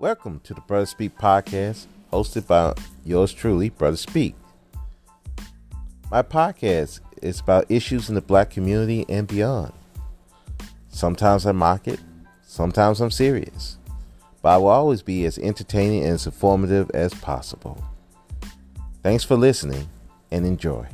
Welcome to the Brother Speak podcast, hosted by yours truly, Brother Speak. My podcast is about issues in the black community and beyond. Sometimes I mock it, sometimes I'm serious, but I will always be as entertaining and as informative as possible. Thanks for listening and enjoy.